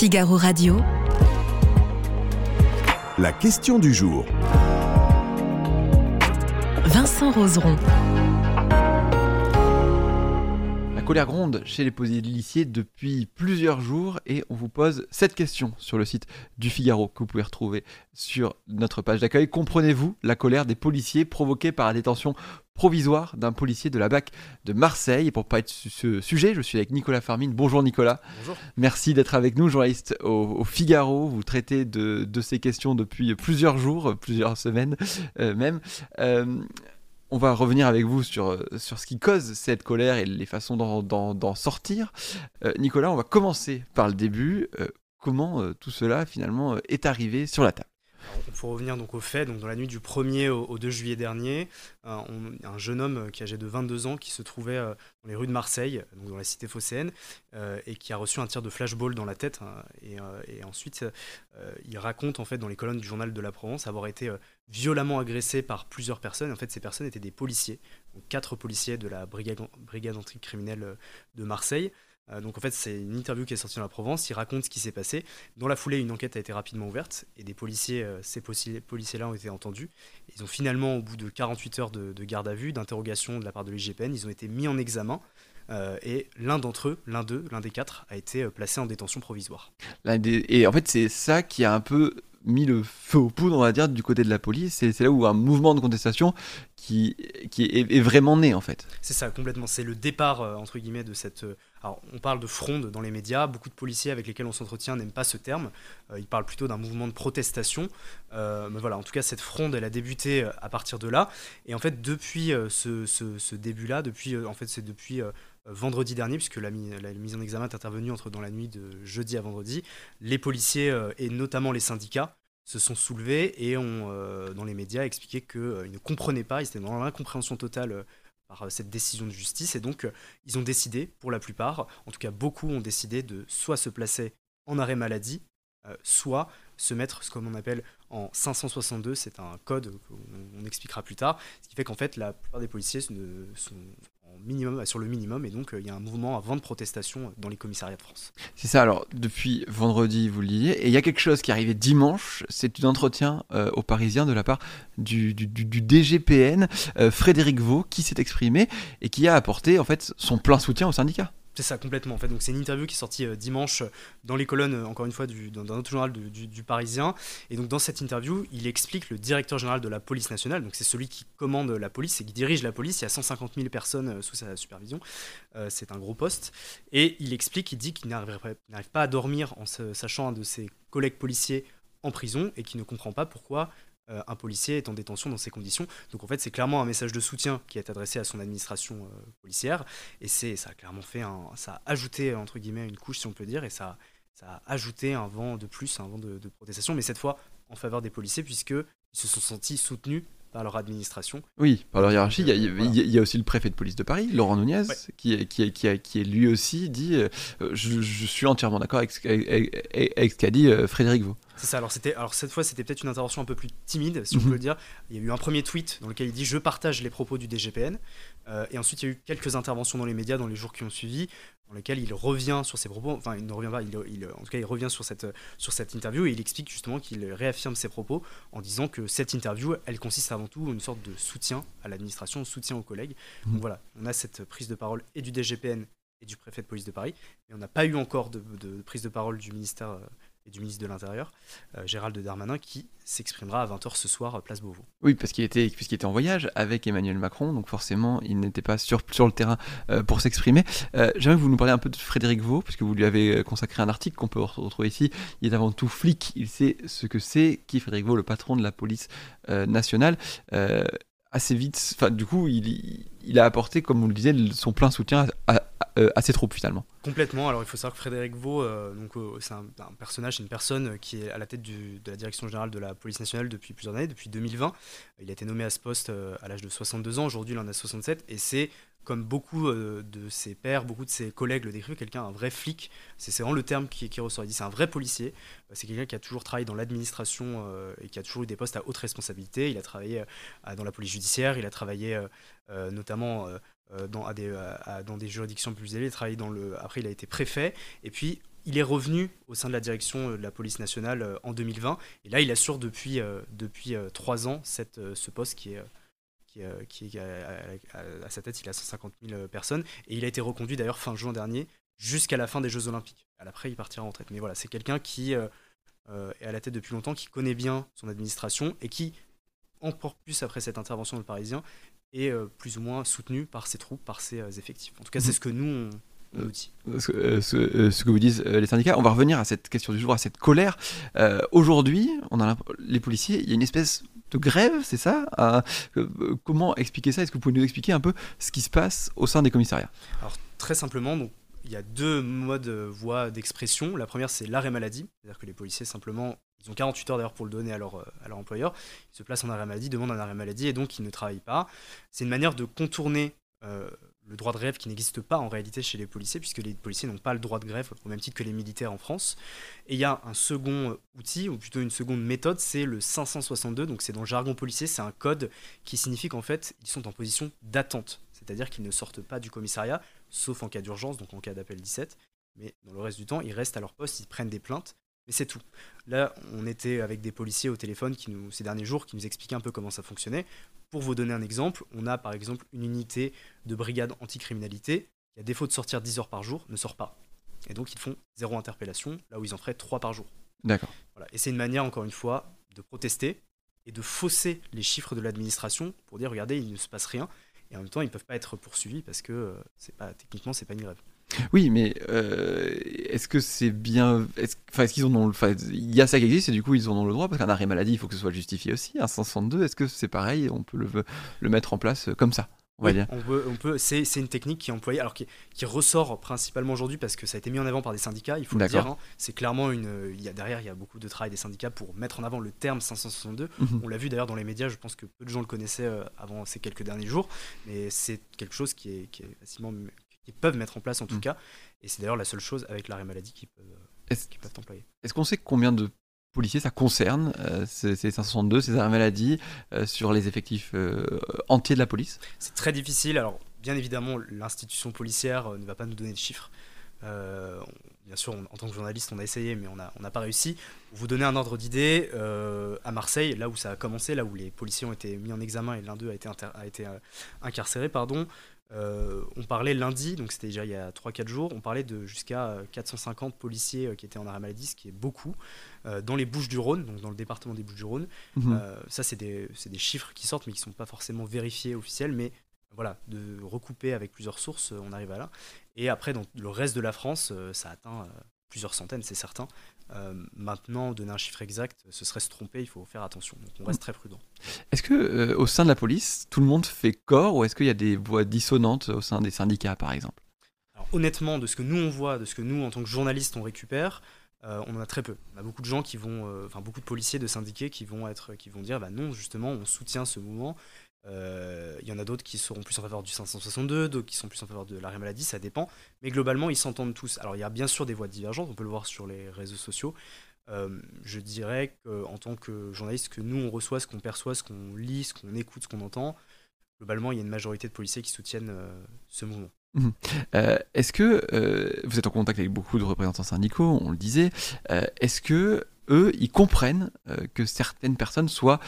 Figaro Radio. La question du jour. Vincent Roseron. La colère gronde chez les policiers depuis plusieurs jours et on vous pose cette question sur le site du Figaro que vous pouvez retrouver sur notre page d'accueil. Comprenez-vous la colère des policiers provoquée par la détention provisoire d'un policier de la BAC de Marseille? Et pour parler de ce sujet, je suis avec Nicolas Farmine. Bonjour Nicolas. Bonjour. Merci d'être avec nous, journaliste au, Figaro. Vous traitez de, ces questions depuis plusieurs jours, plusieurs semaines euh, même. Euh, on va revenir avec vous sur, sur ce qui cause cette colère et les façons d'en sortir. Euh, Nicolas, on va commencer par le début. comment tout cela finalement est arrivé sur la table? Il faut revenir donc aux faits. Donc, dans la nuit du 1er au, 2 juillet dernier, euh, un jeune homme euh, qui âgé de 22 ans qui se trouvait euh, dans les rues de Marseille, dans la cité phocéenne, et qui a reçu un tir de flashball dans la tête. Hein, et, ensuite, il raconte en fait dans les colonnes du journal de la Provence avoir été violemment agressé par plusieurs personnes. En fait, ces personnes étaient des policiers, donc quatre policiers de la brigade, brigade anticriminelle de Marseille. Euh, donc en fait, c'est une interview qui est sortie dans la Provence. Il raconte ce qui s'est passé. Dans la foulée, une enquête a été rapidement ouverte et des policiers, euh, ces policiers-là ont été entendus. Ils ont finalement, au bout de 48 heures de, garde à vue, d'interrogation de la part de l'IGPN, ils ont été mis en examen. Euh, et l'un d'entre eux, l'un d'eux, l'un des quatre, a été placé en détention provisoire. Et en fait, c'est ça qui a un peu mis le feu aux poudres, on va dire, du côté de la police. C'est là où un mouvement de contestation qui, qui est, vraiment né, en fait. C'est ça, complètement. C'est le départ, entre guillemets, de cette alors, on parle de fronde dans les médias. Beaucoup de policiers avec lesquels on s'entretient n'aiment pas ce terme. Euh, ils parlent plutôt d'un mouvement de protestation. Euh, mais voilà, en tout cas, cette fronde, elle a débuté euh, à partir de là. Et en fait, depuis ce, début-là, depuis, en fait, c'est depuis vendredi dernier, puisque la, mise en examen est intervenue entre dans la nuit de jeudi à vendredi, les policiers et notamment les syndicats se sont soulevés et ont, dans les médias, expliqué qu'ils ne comprenaient pas, ils étaient dans l'incompréhension totale par euh, cette décision de justice. Et donc, euh, ils ont décidé, pour la plupart, en tout cas beaucoup ont décidé de soit se placer en arrêt maladie, euh, soit se mettre ce qu'on appelle en 562, c'est un code qu'on expliquera plus tard, ce qui fait qu'en fait la plupart des policiers sont minimum, sur le minimum, et donc il y a un mouvement avant de protestation dans les commissariats de France. C'est ça, alors depuis vendredi, vous le disiez, et il y a quelque chose qui est arrivé dimanche, c'est un entretien aux Parisiens de la part du, DGPN, Frédéric Vaux, qui s'est exprimé et qui a apporté en fait son plein soutien au syndicat. C'est ça, complètement. En fait, donc c'est une interview qui est sortie euh, dimanche euh, dans les colonnes, euh, encore une fois, du, d'un autre journal du, Parisien. Et donc dans cette interview, il explique le directeur général de la police nationale. Donc c'est celui qui commande la police et qui dirige la police. Il y a 150 000 personnes sous sa supervision. c'est un gros poste. Et il explique, il dit qu'il n'arrive pas à dormir en sachant un de ses collègues policiers en prison et qui ne comprend pas pourquoi euh, un policier est en détention dans ces conditions. Donc en fait, c'est clairement un message de soutien qui est adressé à son administration euh, policière. Et c'est, ça a clairement fait un, ça a ajouté entre guillemets une couche, si on peut dire, et ça, ça a ajouté un vent de plus, un vent de, protestation, mais cette fois en faveur des policiers, puisqu'ils se sont sentis soutenus par leur administration. Oui, par leur hiérarchie. il, y a, aussi le préfet de police de Paris, Laurent Nunez, qui, qui, qui, qui, est lui aussi dit euh, je, suis entièrement d'accord avec, avec, ce qu'a dit Frédéric Vaux. C'est ça. Alors, c'était, alors cette fois, c'était peut-être une intervention un peu plus timide, si on peut mhm. le dire. Il y a eu un premier tweet dans lequel il dit Je partage les propos du DGPN. Euh, et ensuite, il y a eu quelques interventions dans les médias dans les jours qui ont suivi, dans lesquelles il revient sur ses propos. Enfin, il ne revient pas, il, en tout cas, il revient sur cette, sur cette interview et il explique justement qu'il réaffirme ses propos en disant que cette interview, elle consiste avant tout une sorte de soutien à l'administration, soutien aux collègues. Mhm. Donc voilà, on a cette prise de parole et du DGPN et du préfet de police de Paris. Et on n'a pas eu encore de, de, prise de parole du ministère euh, et du ministre de l'Intérieur, euh, Gérald Darmanin, qui s'exprimera à 20h ce soir, à Place Beauvau. Oui, parce qu'il était, puisqu'il était en voyage avec Emmanuel Macron, donc forcément, il n'était pas sur, sur le terrain euh, pour s'exprimer. Euh, J'aimerais que vous nous parliez un peu de Frédéric Vaux, puisque vous lui avez consacré un article qu'on peut retrouver ici. Il est avant tout flic, il sait ce que c'est, qui Frédéric Vaux, le patron de la police nationale assez vite, enfin du coup, il, il, a apporté, comme vous le disiez, son plein soutien à, ses troupes finalement. Complètement. Alors il faut savoir que Frédéric Vaux, euh, donc euh, c'est un, personnage, c'est une personne qui est à la tête de la direction générale de la police nationale depuis plusieurs années, depuis 2020. Il a été nommé à ce poste euh, à l'âge de 62 ans. Aujourd'hui, il en a 67, et c'est comme beaucoup euh, de ses pairs, beaucoup de ses collègues le décrivent, quelqu'un, un vrai flic. C'est vraiment le terme qui, ressort. Il dit c'est un vrai policier. Euh, c'est quelqu'un qui a toujours travaillé dans l'administration euh, et qui a toujours eu des postes à haute responsabilité. Il a travaillé dans la police judiciaire, il a travaillé notamment dans, des, dans des juridictions plus élevées. Le... Après, il a été préfet. Et puis, il est revenu au sein de la direction de la police nationale en 2020. Et là, il assure depuis, depuis trois ans ce poste qui est à, sa tête, il a 150 000 personnes. Et il a été reconduit d'ailleurs fin juin dernier jusqu'à la fin des Jeux Olympiques. Après, il partira en retraite. Mais voilà, c'est quelqu'un qui est à la tête depuis longtemps, qui connaît bien son administration et qui, encore plus après cette intervention de Parisien, est plus ou moins soutenu par ses troupes, par ses effectifs. En tout cas, c'est ce que nous, on, ce, ce, que vous disent les syndicats. On va revenir à cette question du jour, à cette colère. Aujourd'hui, on a les policiers, il y a une espèce de grève, c'est ça? Comment expliquer ça? Est-ce que vous pouvez nous expliquer un peu ce qui se passe au sein des commissariats? Alors très simplement, donc, il y a deux modes voie d'expression. La première, c'est l'arrêt maladie, c'est-à-dire que les policiers simplement ils ont 48 heures d'ailleurs pour le donner à leur, euh, à leur employeur. Ils se placent en arrêt maladie, demandent un arrêt maladie et donc ils ne travaillent pas. C'est une manière de contourner euh, le droit de grève qui n'existe pas en réalité chez les policiers, puisque les policiers n'ont pas le droit de grève au même titre que les militaires en France. Et il y a un second outil, ou plutôt une seconde méthode, c'est le 562, donc c'est dans le jargon policier, c'est un code qui signifie qu'en fait, ils sont en position d'attente, c'est-à-dire qu'ils ne sortent pas du commissariat, sauf en cas d'urgence, donc en cas d'appel 17, mais dans le reste du temps, ils restent à leur poste, ils prennent des plaintes, mais c'est tout. Là, on était avec des policiers au téléphone qui nous, ces derniers jours qui nous expliquaient un peu comment ça fonctionnait. Pour vous donner un exemple, on a par exemple une unité de brigade anticriminalité qui, à défaut de sortir 10 heures par jour, ne sort pas. Et donc, ils font zéro interpellation, là où ils en feraient 3 par jour. D'accord. Voilà. Et c'est une manière, encore une fois, de protester et de fausser les chiffres de l'administration pour dire regardez, il ne se passe rien. Et en même temps, ils ne peuvent pas être poursuivis parce que euh, c'est pas, techniquement, c'est pas une grève. Oui, mais euh, est-ce que c'est bien. Est-ce, qu'ils ont. Enfin, il y a ça qui existe et du coup, ils en ont le droit parce qu'un arrêt maladie, il faut que ce soit justifié aussi. Un 162, est-ce que c'est pareil? On peut le, le mettre en place comme ça on, va dire. on peut, on peut c'est, une technique qui est employée, alors qui, qui ressort principalement aujourd'hui parce que ça a été mis en avant par des syndicats, il faut le dire. Hein. c'est clairement une. Il y a, derrière, il y a beaucoup de travail des syndicats pour mettre en avant le terme 562. Mhm. On l'a vu d'ailleurs dans les médias, je pense que peu de gens le connaissaient euh, avant ces quelques derniers jours, mais c'est quelque chose qui est, qui est facilement qu'ils peuvent mettre en place en tout mm. cas. Et c'est d'ailleurs la seule chose avec l'arrêt maladie qu'ils peuvent, peuvent employer. Est-ce qu'on sait combien de policiers ça concerne, euh, ces, 562, ces arrêts maladie, euh, sur les effectifs entiers de la police C'est très difficile. Alors, bien évidemment, l'institution policière ne va pas nous donner de chiffres. bien sûr, en tant que journaliste, on a essayé, mais on n'a pas réussi. Vous donner un ordre d'idée, à Marseille, là où ça a commencé, là où les policiers ont été mis en examen et l'un d'eux a été incarcéré, pardon, euh, on parlait lundi, donc c'était déjà il y a 3-4 jours, on parlait de jusqu'à 450 policiers euh, qui étaient en arrêt maladie, ce qui est beaucoup, euh, dans les Bouches du Rhône, donc dans le département des Bouches du Rhône. Mhm. ça, c'est des, des, chiffres qui sortent, mais qui ne sont pas forcément vérifiés, officiels, mais voilà, de recouper avec plusieurs sources, on arrive à là. Et après, dans le reste de la France, ça atteint plusieurs centaines, c'est certain. Euh, maintenant, donner un chiffre exact, ce serait se tromper, il faut faire attention. Donc on reste très prudent. Est-ce que euh, au sein de la police, tout le monde fait corps ou est-ce qu'il y a des voix dissonantes au sein des syndicats, par exemple? Honnêtement, de ce que nous on voit, de ce que nous en tant que journalistes on récupère, euh, on en a très peu. On a beaucoup de gens qui vont, enfin beaucoup de policiers, de syndiqués qui vont être, qui vont dire, bah non, justement, on soutient ce mouvement. Il y en a d'autres qui seront plus en faveur du 562, d'autres qui sont plus en faveur de l'arrêt maladie, ça dépend. Mais globalement, ils s'entendent tous. Alors, il y a bien sûr des voix divergentes, on peut le voir sur les réseaux sociaux. Euh, je dirais qu'en tant que journaliste, que nous, on reçoit, ce qu'on perçoit, ce qu'on lit, ce qu'on écoute, ce qu'on entend, globalement, il y a une majorité de policiers qui soutiennent euh, ce mouvement. Mmh. Euh, est-ce que vous êtes en contact avec beaucoup de représentants syndicaux, on le disait, est-ce que eux, ils comprennent que certaines personnes soient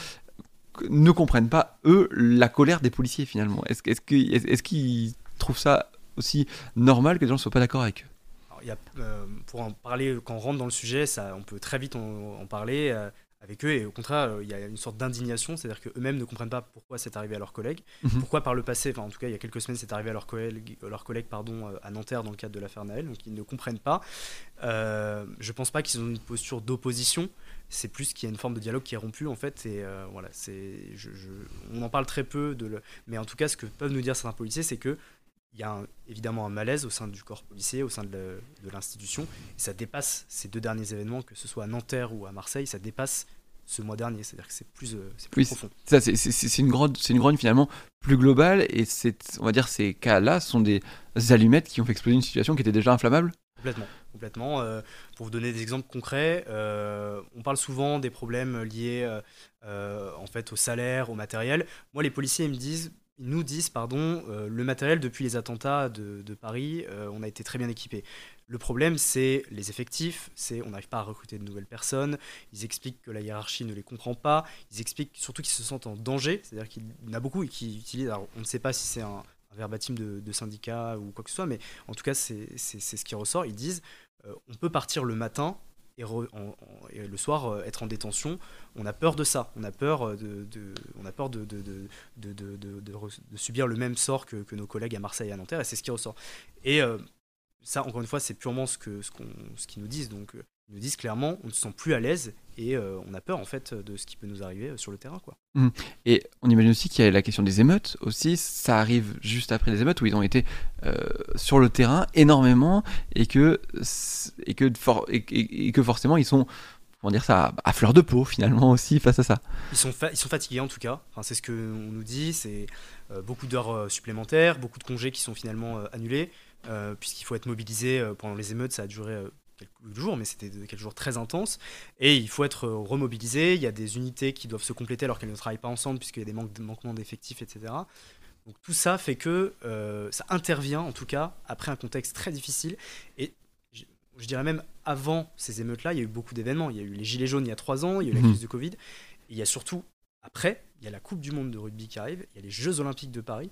ne comprennent pas, eux, la colère des policiers finalement. Est-ce est qu'ils trouvent ça aussi normal que les gens ne soient pas d'accord avec eux? Euh, Pour en parler, quand on rentre dans le sujet, ça, on peut très vite en, parler euh, avec eux. Et au contraire, euh, il y a une sorte d'indignation, c'est-à-dire qu'eux-mêmes ne comprennent pas pourquoi c'est arrivé à leurs collègues, mhm. pourquoi par le passé, enfin en tout cas il y a quelques semaines, c'est arrivé à leurs collègues, leurs collègues pardon, à Nanterre dans le cadre de l'affaire Naël, donc ils ne comprennent pas. Euh, je pense pas qu'ils ont une posture d'opposition, c'est plus qu'il y a une forme de dialogue qui est rompue en fait. Et euh, voilà c'est on en parle très peu de le, mais en tout cas ce que peuvent nous dire certains policiers c'est que il y a évidemment un malaise au sein du corps policier, au sein de l'institution, ça dépasse ces deux derniers événements, que ce soit à Nanterre ou à Marseille, ça dépasse ce mois dernier, c'est-à-dire que c'est plus, euh, plus profond. Ça, c'est une grogne, c'est une grogne finalement plus globale, et on va dire ces cas-là sont des allumettes qui ont fait exploser une situation qui était déjà inflammable. Complètement, complètement. Euh, pour vous donner des exemples concrets, euh, on parle souvent des problèmes liés en fait au salaire, au matériel. Moi, les policiers ils me disent, ils nous disent, pardon, le matériel depuis les attentats de, Paris, on a été très bien équipé. Le problème, c'est les effectifs, c'est on n'arrive pas à recruter de nouvelles personnes, ils expliquent que la hiérarchie ne les comprend pas, ils expliquent surtout qu'ils se sentent en danger, c'est-à-dire qu'il y en a beaucoup qui utilisent, alors on ne sait pas si c'est un, verbatim de, syndicat ou quoi que ce soit, mais en tout cas c'est ce qui ressort, ils disent euh, on peut partir le matin et, le soir euh, être en détention, on a peur de ça, on a peur euh, de, on a peur de, subir le même sort que, nos collègues à Marseille et à Nanterre, et c'est ce qui ressort. Et ça, encore une fois, c'est purement ce que ce ce qu'ils nous disent. Donc, euh, nous disent clairement, on ne se sent plus à l'aise et euh, on a peur en fait de ce qui peut nous arriver euh, sur le terrain, quoi. Mmh. Et on imagine aussi qu'il y a la question des émeutes aussi. Ça arrive juste après les émeutes où ils ont été sur le terrain énormément et que et que et, que forcément ils sont on dire ça, à fleur de peau finalement aussi face à ça. Ils sont, ils sont fatigués en tout cas, enfin, c'est ce qu'on nous dit, c'est beaucoup d'heures supplémentaires, beaucoup de congés qui sont finalement annulés. Euh, puisqu'il faut être mobilisé euh, pendant les émeutes, ça a duré euh, quelques jours, mais c'était quelques jours très intenses. Et il faut être remobilisé. Il y a des unités qui doivent se compléter alors qu'elles ne travaillent pas ensemble, puisqu'il y a des manques, manquements d'effectifs, etc. Donc tout ça fait que ça intervient, en tout cas, après un contexte très difficile. Et je, dirais même avant ces émeutes-là, il y a eu beaucoup d'événements. Il y a eu les Gilets jaunes il y a trois ans, il y a eu la mmh. crise de Covid. Et il y a surtout, après, il y a la Coupe du Monde de rugby qui arrive, il y a les Jeux Olympiques de Paris.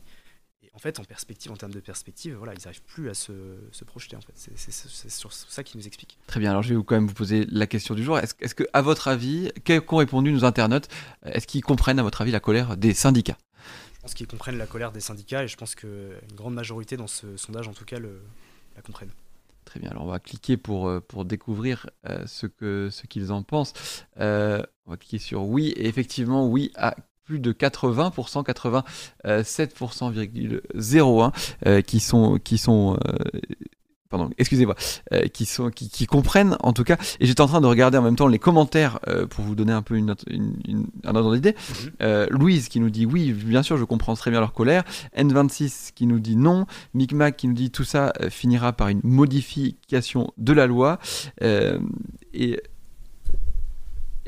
Et en fait, en perspective, en termes de perspective, voilà, ils n'arrivent plus à se, se, projeter. En fait, c'est sur ça qui nous explique. Très bien. Alors, je vais quand même vous poser la question du jour. Est-ce est que, à votre avis, qu'ont répondu nos internautes? Est-ce qu'ils comprennent, à votre avis, la colère des syndicats? Je pense qu'ils comprennent la colère des syndicats, et je pense qu'une grande majorité dans ce sondage, en tout cas, le, la comprennent. Très bien. Alors, on va cliquer pour, euh, pour découvrir euh, ce qu'ils ce qu'ils en pensent. Euh, on va cliquer sur oui. Et effectivement, oui à plus de 80%, 87,01 euh, qui sont qui sont euh, pardon, excusez-moi, euh, qui sont qui, comprennent en tout cas. Et j'étais en train de regarder en même temps les commentaires pour vous donner un peu une, un ordre d'idée. Mhm. Louise qui nous dit oui, bien sûr, je comprends très bien leur colère. N26 qui nous dit non. Micmac qui nous dit tout ça finira par une modification de la loi. et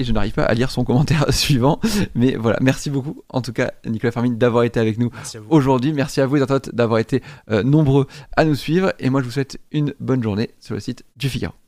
et je n'arrive pas à lire son commentaire suivant. Mais voilà, merci beaucoup en tout cas Nicolas Fermine d'avoir été avec nous aujourd'hui. Merci à vous d'avoir été euh, nombreux à nous suivre et moi je vous souhaite une bonne journée sur le site du Figaro.